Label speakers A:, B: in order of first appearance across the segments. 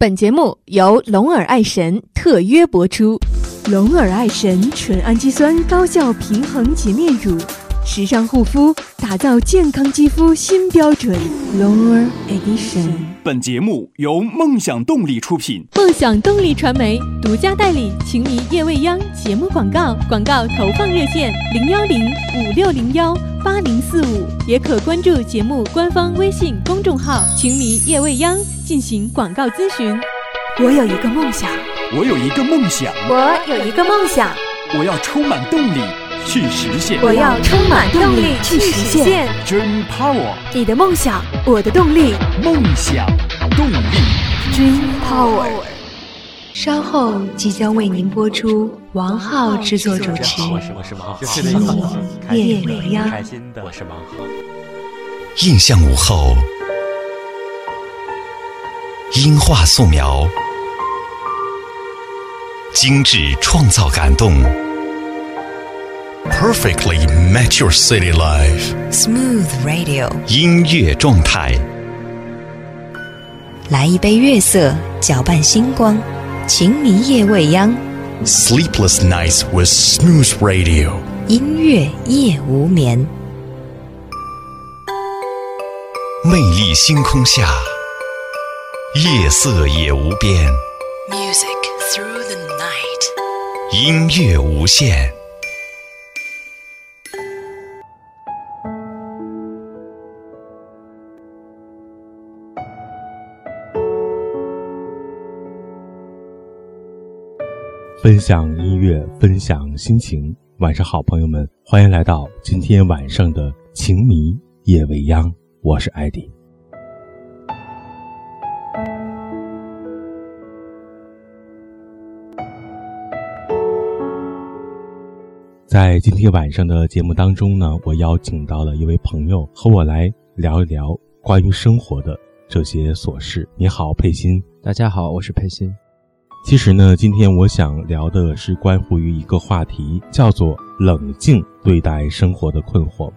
A: 本节目由龙耳爱神特约播出。龙耳爱神纯氨基酸高效平衡洁面乳，时尚护肤，打造健康肌肤新标准。龙耳 Edition。
B: 本节目由梦想动力出品。
A: 梦想动力传媒独家代理《情迷夜未央》节目广告，广告投放热线零幺零五六零幺八零四五，也可关注节目官方微信公众号“情迷夜未央”进行广告咨询。
C: 我有一个梦想，
B: 我有一个梦想，
C: 我有一个梦想，
B: 我要充满动力去实现。
C: 我要充满动力去实现。
B: Dream Power，
C: 你的梦想，我的动力。
B: 梦想动力。
C: Dream Power。稍后即将为您播出王浩制作主持
D: 我是我是王浩，《
C: 情迷夜未央》。
D: 开心的，我是王浩。
E: 印象午后，音画素描，精致创造感动，perfectly match your city life。
F: Smooth Radio，
E: 音乐状态，
F: 来一杯月色，搅拌星光，情迷夜未央
E: ，Sleepless nights with smooth radio。
F: 音乐夜无眠。
E: 魅力星空下，夜色也无边
F: ，Music through the night。
E: 音乐无限。
G: 分享音乐，分享心情。晚上好，朋友们，欢迎来到今天晚上的情迷夜未央，我是艾迪。在今天晚上的节目当中呢，我邀请到了一位朋友和我来聊一聊关于生活的这些琐事。你好，佩欣。
H: 大家好，我是佩欣。
G: 其实呢，今天我想聊的是关乎于一个话题，叫做冷静对待生活的困惑。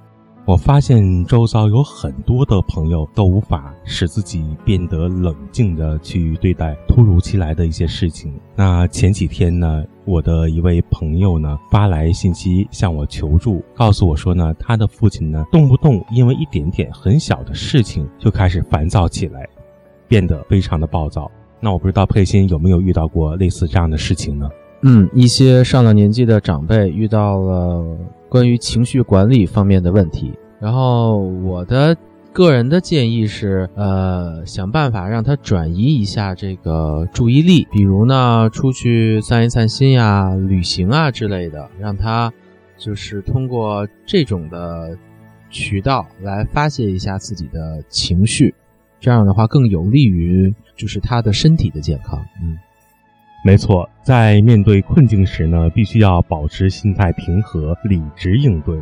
G: 我发现周遭有很多的朋友都无法使自己变得冷静的去对待突如其来的一些事情。那前几天呢，我的一位朋友呢发来信息向我求助，告诉我说呢，他的父亲呢动不动因为一点点很小的事情就开始烦躁起来，变得非常的暴躁。那我不知道佩欣有没有遇到过类似这样的事情呢？
H: 嗯，一些上了年纪的长辈遇到了关于情绪管理方面的问题，然后我的个人的建议是，呃，想办法让他转移一下这个注意力，比如呢，出去散一散心呀、旅行啊之类的，让他就是通过这种的渠道来发泄一下自己的情绪，这样的话更有利于就是他的身体的健康。嗯。
G: 没错，在面对困境时呢，必须要保持心态平和、理直应对。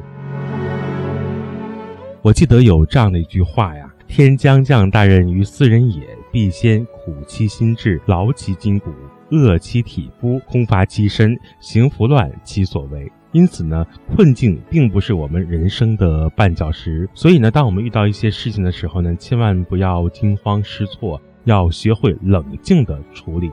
G: 我记得有这样的一句话呀：“天将降大任于斯人也，必先苦其心志，劳其筋骨，饿其体肤，空乏其身，行拂乱其所为。”因此呢，困境并不是我们人生的绊脚石。所以呢，当我们遇到一些事情的时候呢，千万不要惊慌失措，要学会冷静的处理。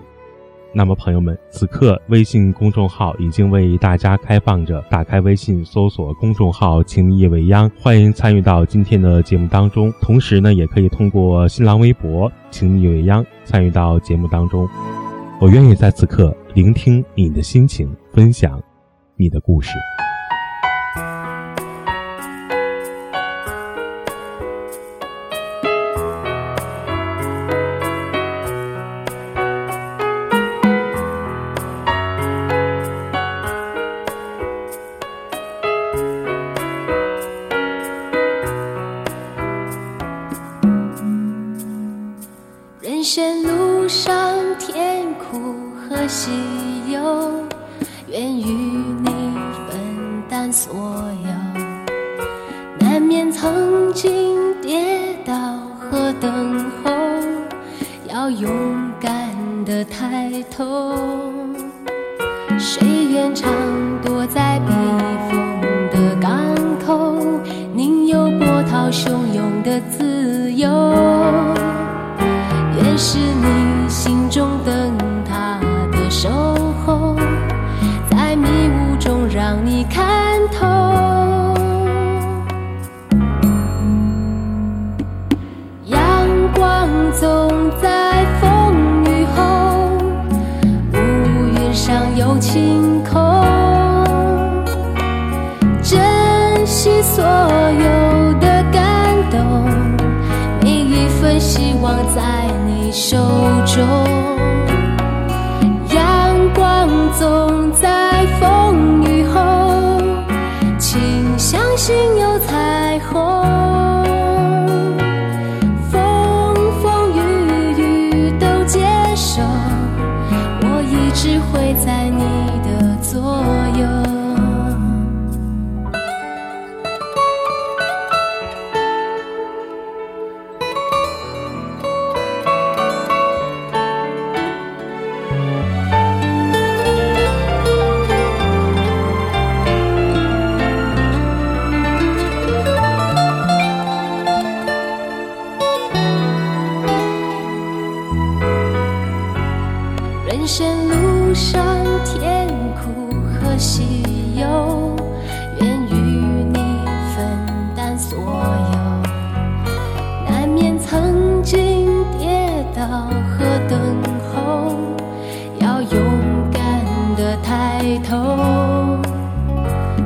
G: 那么，朋友们，此刻微信公众号已经为大家开放着，打开微信搜索公众号“情意未央”，欢迎参与到今天的节目当中。同时呢，也可以通过新浪微博“情意未央”参与到节目当中。我愿意在此刻聆听你的心情，分享你的故事。
I: 等候，要勇敢的抬头。谁愿常中阳光总在风雨后，请相信有彩虹。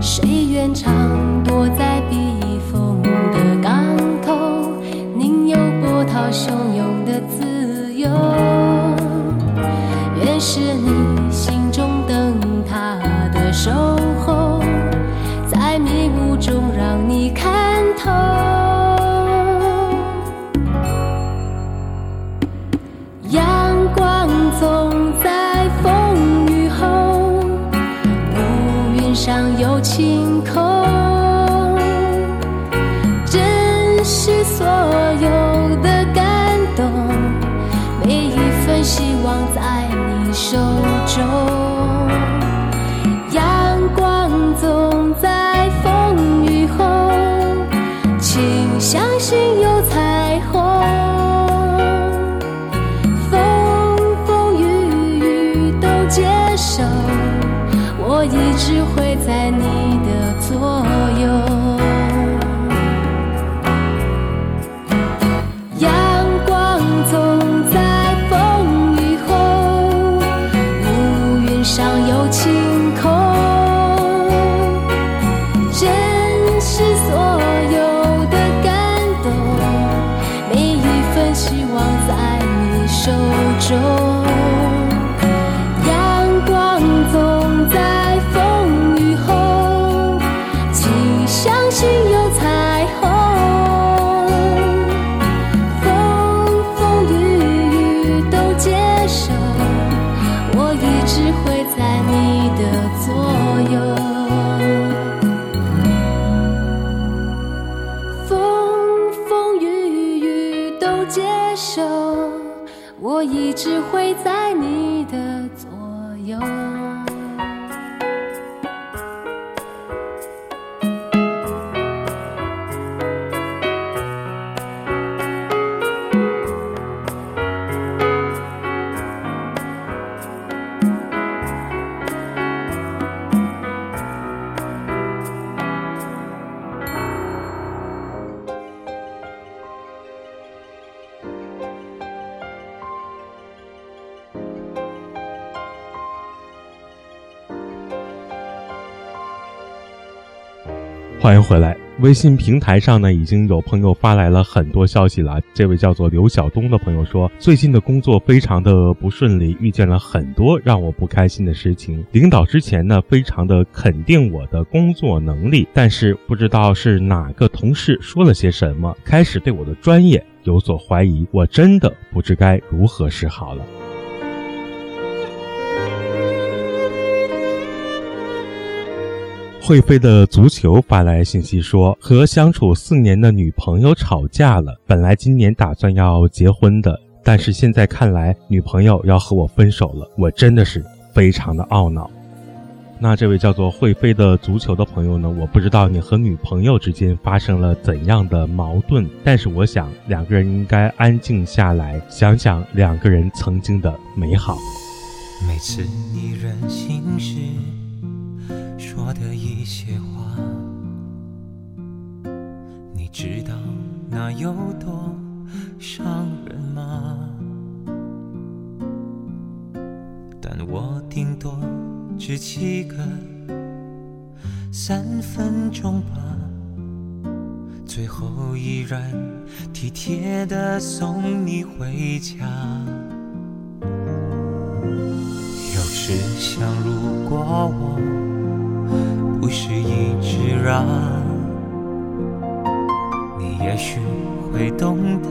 I: 谁愿常躲在避风的港口，宁有波涛汹涌的自由？愿是你中。阳光总在风雨后，请相信有彩虹。风风雨雨都接受，我一直会在你的左右。接受，我一直会在你的左右。
G: 欢迎回来。微信平台上呢，已经有朋友发来了很多消息了。这位叫做刘晓东的朋友说，最近的工作非常的不顺利，遇见了很多让我不开心的事情。领导之前呢，非常的肯定我的工作能力，但是不知道是哪个同事说了些什么，开始对我的专业有所怀疑，我真的不知该如何是好了。会飞的足球发来信息说，和相处四年的女朋友吵架了。本来今年打算要结婚的，但是现在看来女朋友要和我分手了，我真的是非常的懊恼。那这位叫做会飞的足球的朋友呢？我不知道你和女朋友之间发生了怎样的矛盾，但是我想两个人应该安静下来，想想两个人曾经的美好。
D: 每次你任性时说的一些话，你知道那有多伤人吗？但我顶多只记个三分钟吧，最后依然体贴的送你回家。是想，如果我是一直让，你也许会懂得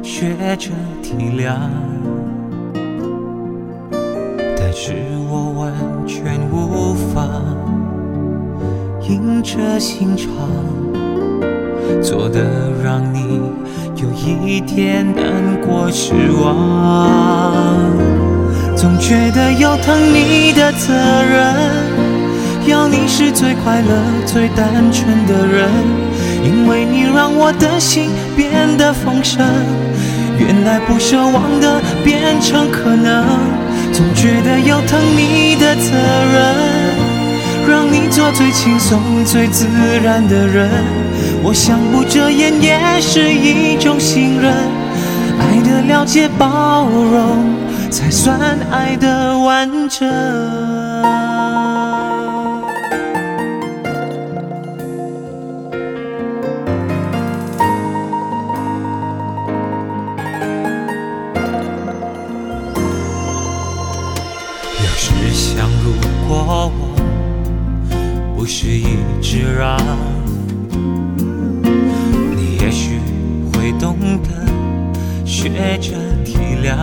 D: 学着体谅。但是我完全无法硬着心肠，做的让你有一点难过失望。总觉得有疼你的责任，要你是最快乐、最单纯的人，因为你让我的心变得丰盛。原来不奢望的变成可能，总觉得有疼你的责任，让你做最轻松、最自然的人。我想不遮掩也是一种信任，爱的了解、包容。才算爱的完整。是一直让，你也许会懂得学着体谅。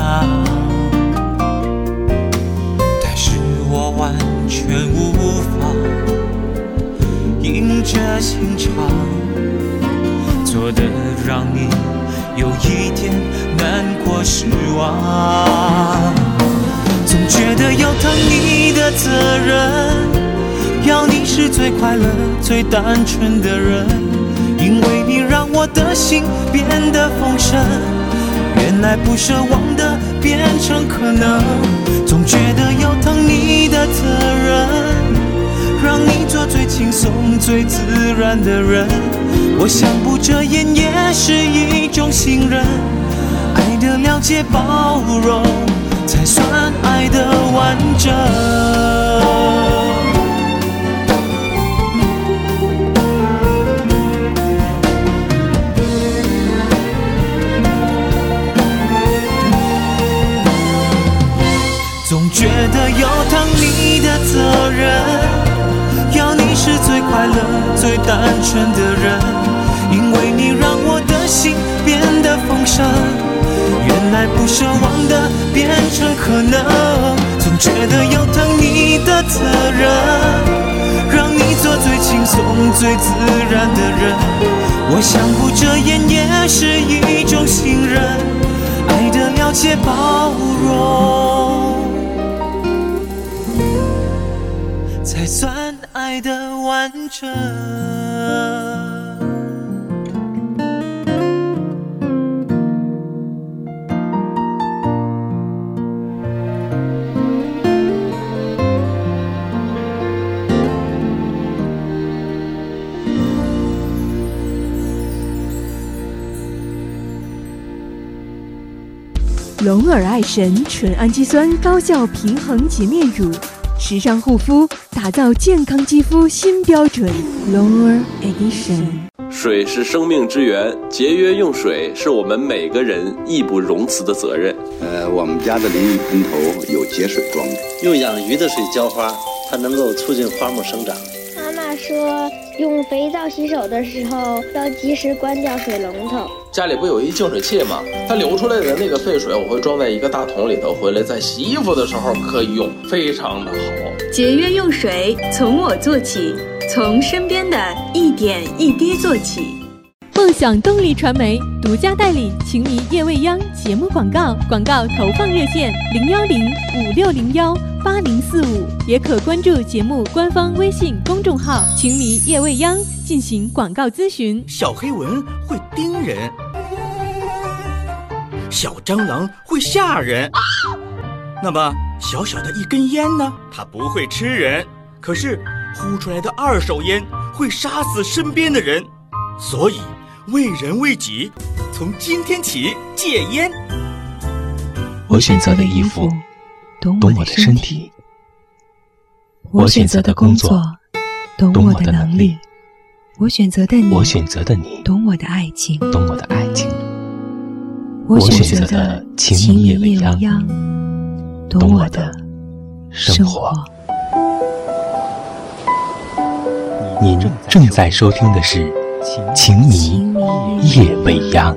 D: 但是我完全无法硬着心肠，做的让你有一点难过失望。总觉得有疼你的责任，是最快乐、最单纯的人，因为你让我的心变得丰盛。原来不奢望的变成可能，总觉得有疼你的责任，让你做最轻松、最自然的人。我想不遮掩也是一种信任，爱的了解、包容，才算爱的完整。觉得有疼你的责任，要你是最快乐、最单纯的人，因为你让我的心变得丰盛。原来不奢望的变成可能，总觉得有疼你的责任，让你做最轻松、最自然的人。我想不遮掩也是一种信任，爱的了解、包容。才算爱的完整。
A: 龙耳爱神纯氨基酸高效平衡洁面乳。时尚护肤，打造健康肌肤新标准。Lower Edition。
J: 水是生命之源，节约用水是我们每个人义不容辞的责任。
K: 呃，我们家的淋浴喷头有节水装置，
L: 用养鱼的水浇花，它能够促进花木生长。
M: 说，用肥皂洗手的时候要及时关掉水龙头。
N: 家里不有一净水器吗？它流出来的那个废水，我会装在一个大桶里头，回来在洗衣服的时候可以用，非常的好。
O: 节约用水，从我做起，从身边的一点一滴做起。
A: 梦想动力传媒独家代理《情迷夜未央》节目广告，广告投放热线零幺零五六零幺八零四五，也可关注节目官方微信公众号“情迷夜未央”进行广告咨询。
P: 小黑蚊会叮人。小蟑螂会吓人，那么小小的一根烟呢？它不会吃人，可是呼出来的二手烟会杀死身边的人，所以为人为己，从今天起戒烟。
Q: 我选择的衣服懂我的身体，我选择的工作懂我的能力，
F: 我选择的你，
Q: 我选择的你
F: 懂我的爱情，
Q: 懂我的爱情。
F: 我
Q: 选择的情迷夜未央，
F: 懂我的
E: 生活。您正在收听的是《情迷夜未央》。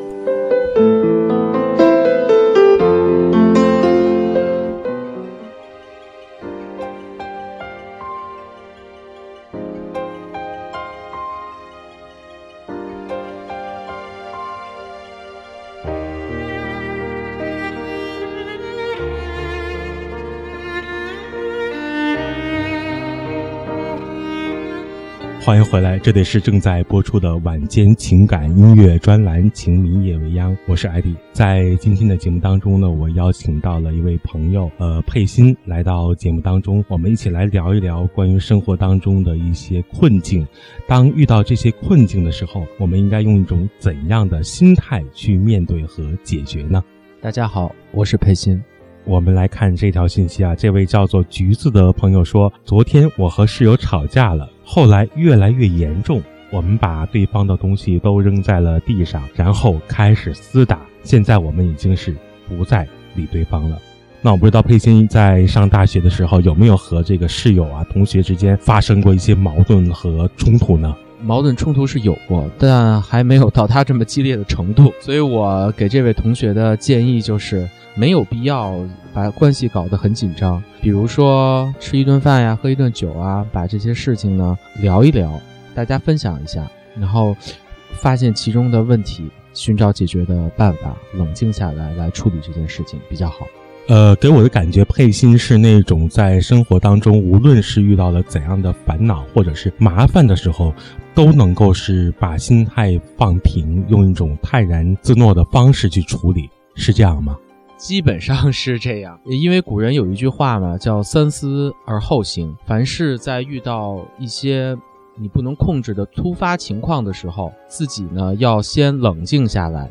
G: 欢迎回来，这里是正在播出的晚间情感音乐专栏《情迷夜未央》，我是艾迪。在今天的节目当中呢，我邀请到了一位朋友，呃，佩欣来到节目当中，我们一起来聊一聊关于生活当中的一些困境。当遇到这些困境的时候，我们应该用一种怎样的心态去面对和解决呢？
H: 大家好，我是佩欣。
G: 我们来看这条信息啊，这位叫做橘子的朋友说：“昨天我和室友吵架了，后来越来越严重，我们把对方的东西都扔在了地上，然后开始厮打。现在我们已经是不再理对方了。”那我不知道佩欣在上大学的时候有没有和这个室友啊、同学之间发生过一些矛盾和冲突呢？
H: 矛盾冲突是有过，但还没有到他这么激烈的程度。所以我给这位同学的建议就是。没有必要把关系搞得很紧张，比如说吃一顿饭呀，喝一顿酒啊，把这些事情呢聊一聊，大家分享一下，然后发现其中的问题，寻找解决的办法，冷静下来来处理这件事情比较好。
G: 呃，给我的感觉，佩欣是那种在生活当中，无论是遇到了怎样的烦恼或者是麻烦的时候，都能够是把心态放平，用一种泰然自若的方式去处理，是这样吗？
H: 基本上是这样，因为古人有一句话嘛，叫“三思而后行”。凡是在遇到一些你不能控制的突发情况的时候，自己呢要先冷静下来。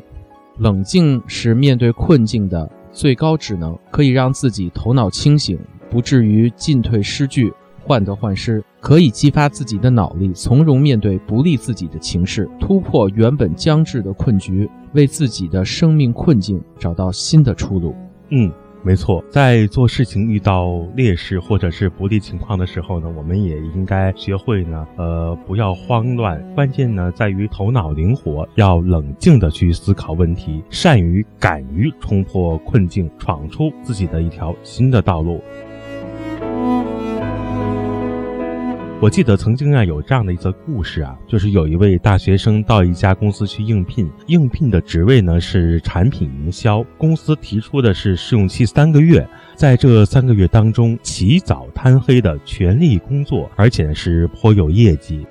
H: 冷静是面对困境的最高智能，可以让自己头脑清醒，不至于进退失据。患得患失，可以激发自己的脑力，从容面对不利自己的情势，突破原本僵滞的困局，为自己的生命困境找到新的出路。
G: 嗯，没错，在做事情遇到劣势或者是不利情况的时候呢，我们也应该学会呢，呃，不要慌乱，关键呢在于头脑灵活，要冷静的去思考问题，善于敢于冲破困境，闯出自己的一条新的道路。我记得曾经啊有这样的一则故事啊，就是有一位大学生到一家公司去应聘，应聘的职位呢是产品营销，公司提出的是试用期三个月，在这三个月当中起早贪黑的全力工作，而且是颇有业绩。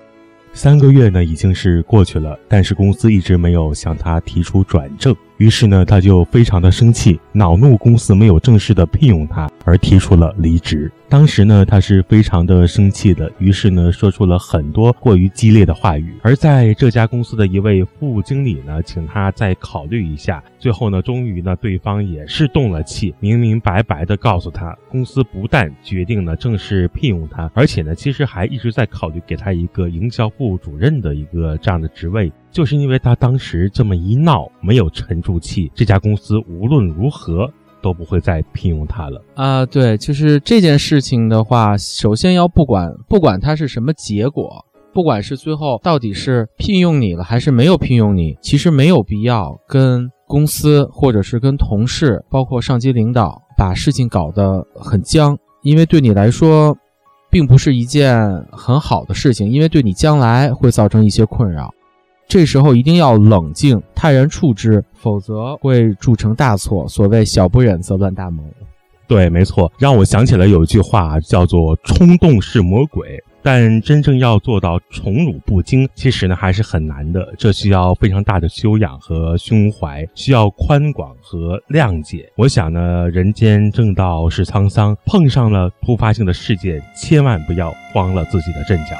G: 三个月呢已经是过去了，但是公司一直没有向他提出转正。于是呢，他就非常的生气，恼怒公司没有正式的聘用他，而提出了离职。当时呢，他是非常的生气的，于是呢，说出了很多过于激烈的话语。而在这家公司的一位副经理呢，请他再考虑一下。最后呢，终于呢，对方也是动了气，明明白白的告诉他，公司不但决定呢正式聘用他，而且呢，其实还一直在考虑给他一个营销部主任的一个这样的职位。就是因为他当时这么一闹，没有沉住气，这家公司无论如何都不会再聘用他了
H: 啊！对，就是这件事情的话，首先要不管不管它是什么结果，不管是最后到底是聘用你了还是没有聘用你，其实没有必要跟公司或者是跟同事，包括上级领导把事情搞得很僵，因为对你来说，并不是一件很好的事情，因为对你将来会造成一些困扰。这时候一定要冷静，泰然处之，否则会铸成大错。所谓小不忍则乱大谋。
G: 对，没错，让我想起了有一句话，叫做“冲动是魔鬼”。但真正要做到宠辱不惊，其实呢还是很难的。这需要非常大的修养和胸怀，需要宽广和谅解。我想呢，人间正道是沧桑，碰上了突发性的事件，千万不要慌了自己的阵脚。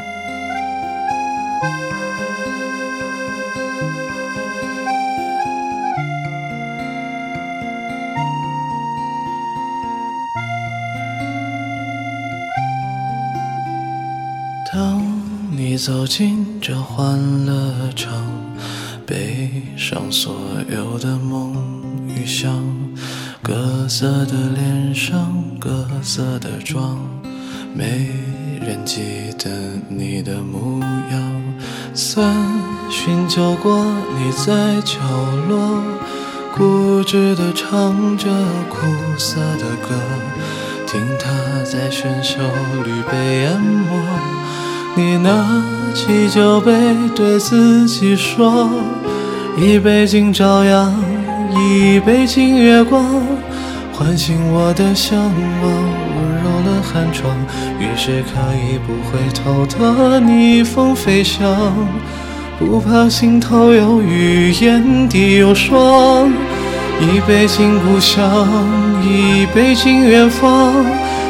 R: 走进这欢乐场，背上所有的梦与想，各色的脸上，各色的妆，没人记得你的模样。算寻求过你在角落，固执地唱着苦涩的歌，听它在喧嚣里被淹没。你拿起酒杯，对自己说：一杯敬朝阳，一杯敬月光，唤醒我的向往，温柔了寒窗。于是可以不回头的逆风飞翔，不怕心头有雨，眼底有霜。一杯敬故乡，一杯敬远方，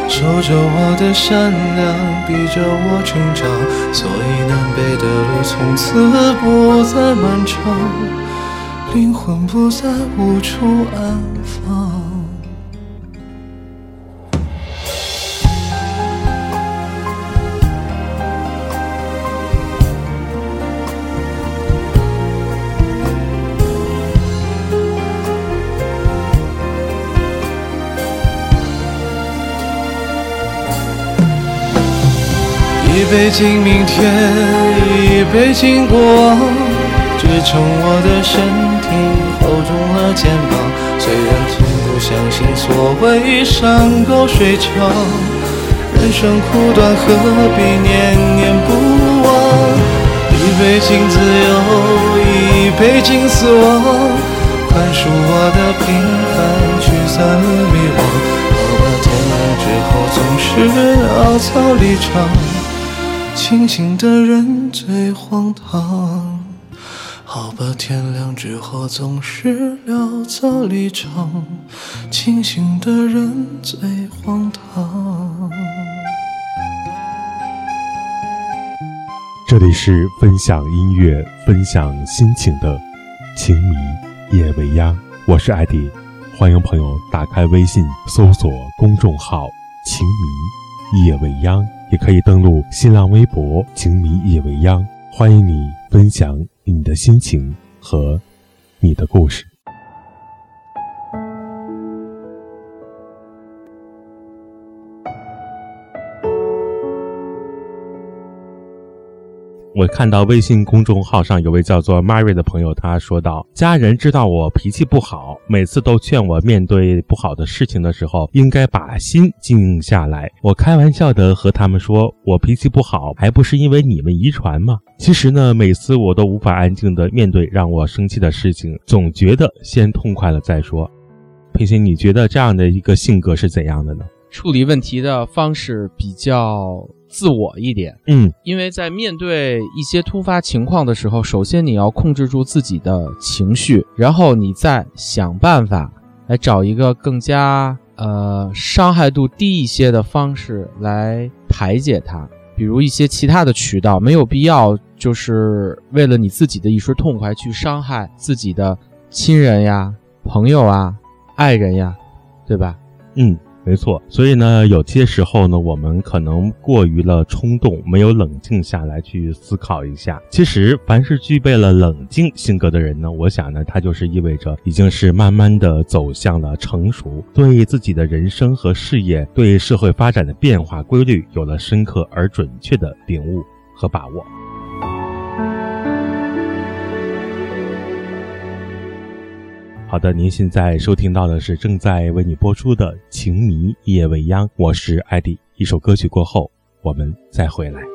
R: 守着我的善良，逼着我成长。所以南北的路从此不再漫长，灵魂不再无处安放。一杯敬明天，一杯敬过往，支撑我的身体，厚重了肩膀。虽然从不相信所谓山高水长，人生苦短，何必念念不忘？一杯敬自由，一杯敬死亡，宽恕我的平凡，驱散了迷惘。好吧，天亮之后总是潦草离场。清醒的人最荒唐，好吧，天亮之后总是潦草离场。清醒的人最荒唐。
G: 这里是分享音乐、分享心情的“情迷夜未央”，我是艾迪，欢迎朋友打开微信搜索公众号“情迷夜未央”。也可以登录新浪微博“情迷夜未央”，欢迎你分享你的心情和你的故事。我看到微信公众号上有位叫做 Mary 的朋友，他说道：“家人知道我脾气不好，每次都劝我面对不好的事情的时候，应该把心静下来。我开玩笑的和他们说，我脾气不好，还不是因为你们遗传吗？其实呢，每次我都无法安静的面对让我生气的事情，总觉得先痛快了再说。佩欣，你觉得这样的一个性格是怎样的呢？
H: 处理问题的方式比较。”自我一点，
G: 嗯，
H: 因为在面对一些突发情况的时候，首先你要控制住自己的情绪，然后你再想办法来找一个更加呃伤害度低一些的方式来排解它，比如一些其他的渠道，没有必要就是为了你自己的一时痛快去伤害自己的亲人呀、朋友啊、爱人呀，对吧？
G: 嗯。没错，所以呢，有些时候呢，我们可能过于了冲动，没有冷静下来去思考一下。其实，凡是具备了冷静性格的人呢，我想呢，他就是意味着已经是慢慢的走向了成熟，对自己的人生和事业，对社会发展的变化规律有了深刻而准确的领悟和把握。好的，您现在收听到的是正在为你播出的《情迷夜未央》，我是艾迪。一首歌曲过后，我们再回来。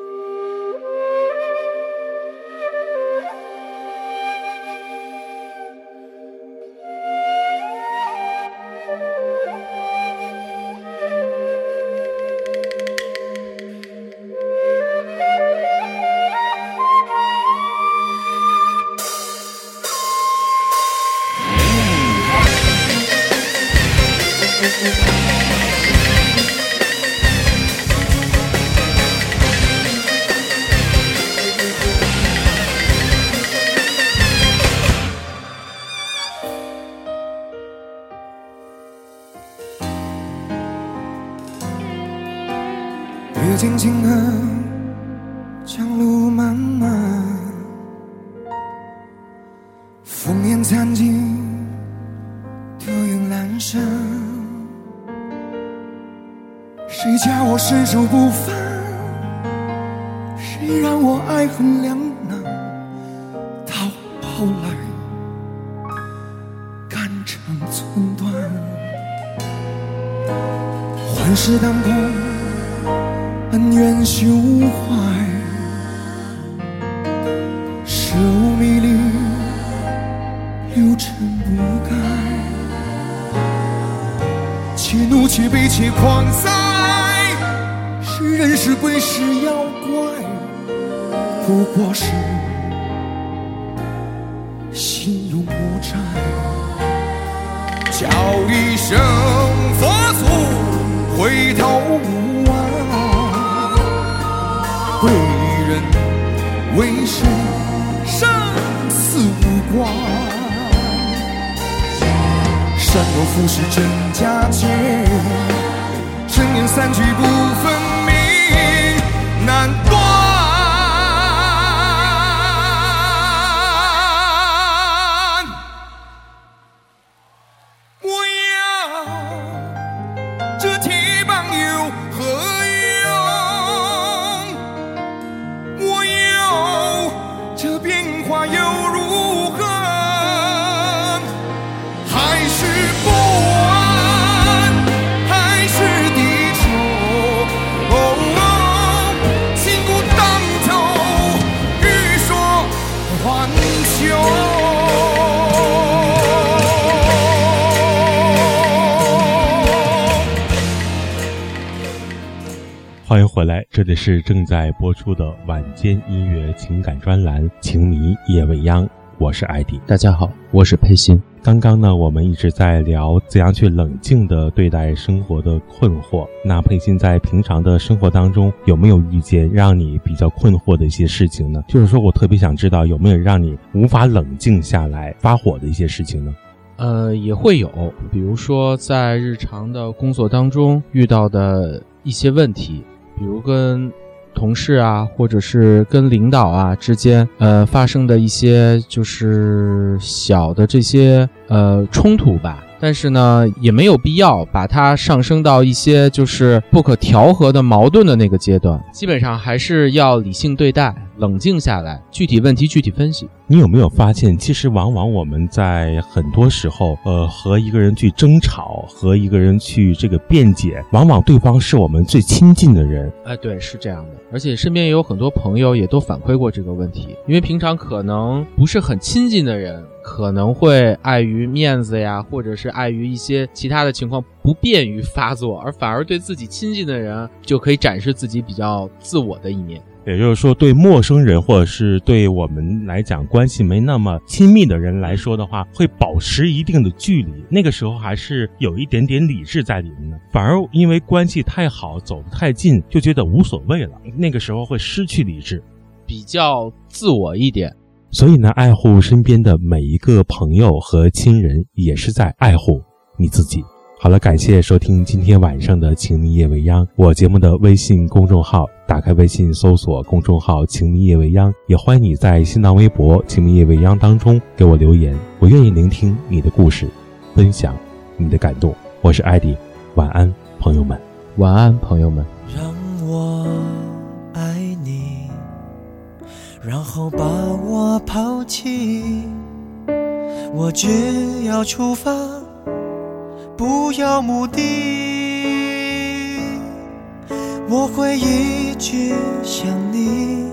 S: 路漫漫，烽烟残尽，丢云阑珊。谁叫我身手不凡？谁让我爱恨两难？到后来肝肠寸断，幻世当空，恩怨休怀，怒且悲且狂哉，是人是鬼是妖怪，不过是心有魔债。叫一声佛祖，回头无岸。为人为谁，生死无关。善恶浮世真假界，尘缘散去不分
G: 欢迎回来，这里是正在播出的晚间音乐情感专栏《情迷夜未央》，我是艾迪。
H: 大家好，我是佩欣。
G: 刚刚呢，我们一直在聊怎样去冷静的对待生活的困惑。那佩欣在平常的生活当中有没有遇见让你比较困惑的一些事情呢？就是说我特别想知道有没有让你无法冷静下来发火的一些事情呢？
H: 呃，也会有，比如说在日常的工作当中遇到的一些问题，比如跟同事啊，或者是跟领导啊之间，呃，发生的一些就是小的这些呃冲突吧。但是呢，也没有必要把它上升到一些就是不可调和的矛盾的那个阶段。基本上还是要理性对待，冷静下来，具体问题具体分析。
G: 你有没有发现，其实往往我们在很多时候，呃，和一个人去争吵，和一个人去这个辩解，往往对方是我们最亲近的人。
H: 哎，对，是这样的。而且身边也有很多朋友也都反馈过这个问题，因为平常可能不是很亲近的人，可能会碍于面子呀，或者是碍于一些其他的情况，不便于发作，而反而对自己亲近的人就可以展示自己比较自我的一面。
G: 也就是说，对陌生人或者是对我们来讲关系没那么亲密的人来说的话，会保持一定的距离。那个时候还是有一点点理智在里面的，反而因为关系太好，走得太近，就觉得无所谓了。那个时候会失去理智，
H: 比较自我一点。
G: 所以呢，爱护身边的每一个朋友和亲人，也是在爱护你自己。好了，感谢收听今天晚上的《情迷夜未央》。我节目的微信公众号，打开微信搜索公众号“情迷夜未央”，也欢迎你在新浪微博“情迷夜未央”当中给我留言，我愿意聆听你的故事，分享你的感动。我是艾迪，晚安，朋友们。
H: 晚安，朋友们。
D: 让我爱你，然后把我抛弃，我只要出发。不要目的，我会一直想你，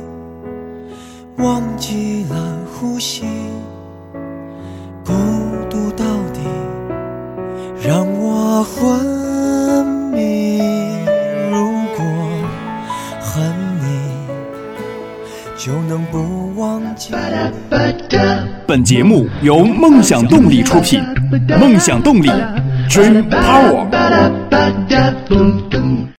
D: 忘记了呼吸，孤独到底让我昏迷。如果恨你，就能不忘记。
B: 本节目由梦想动力出品，梦想动力。Dream Power。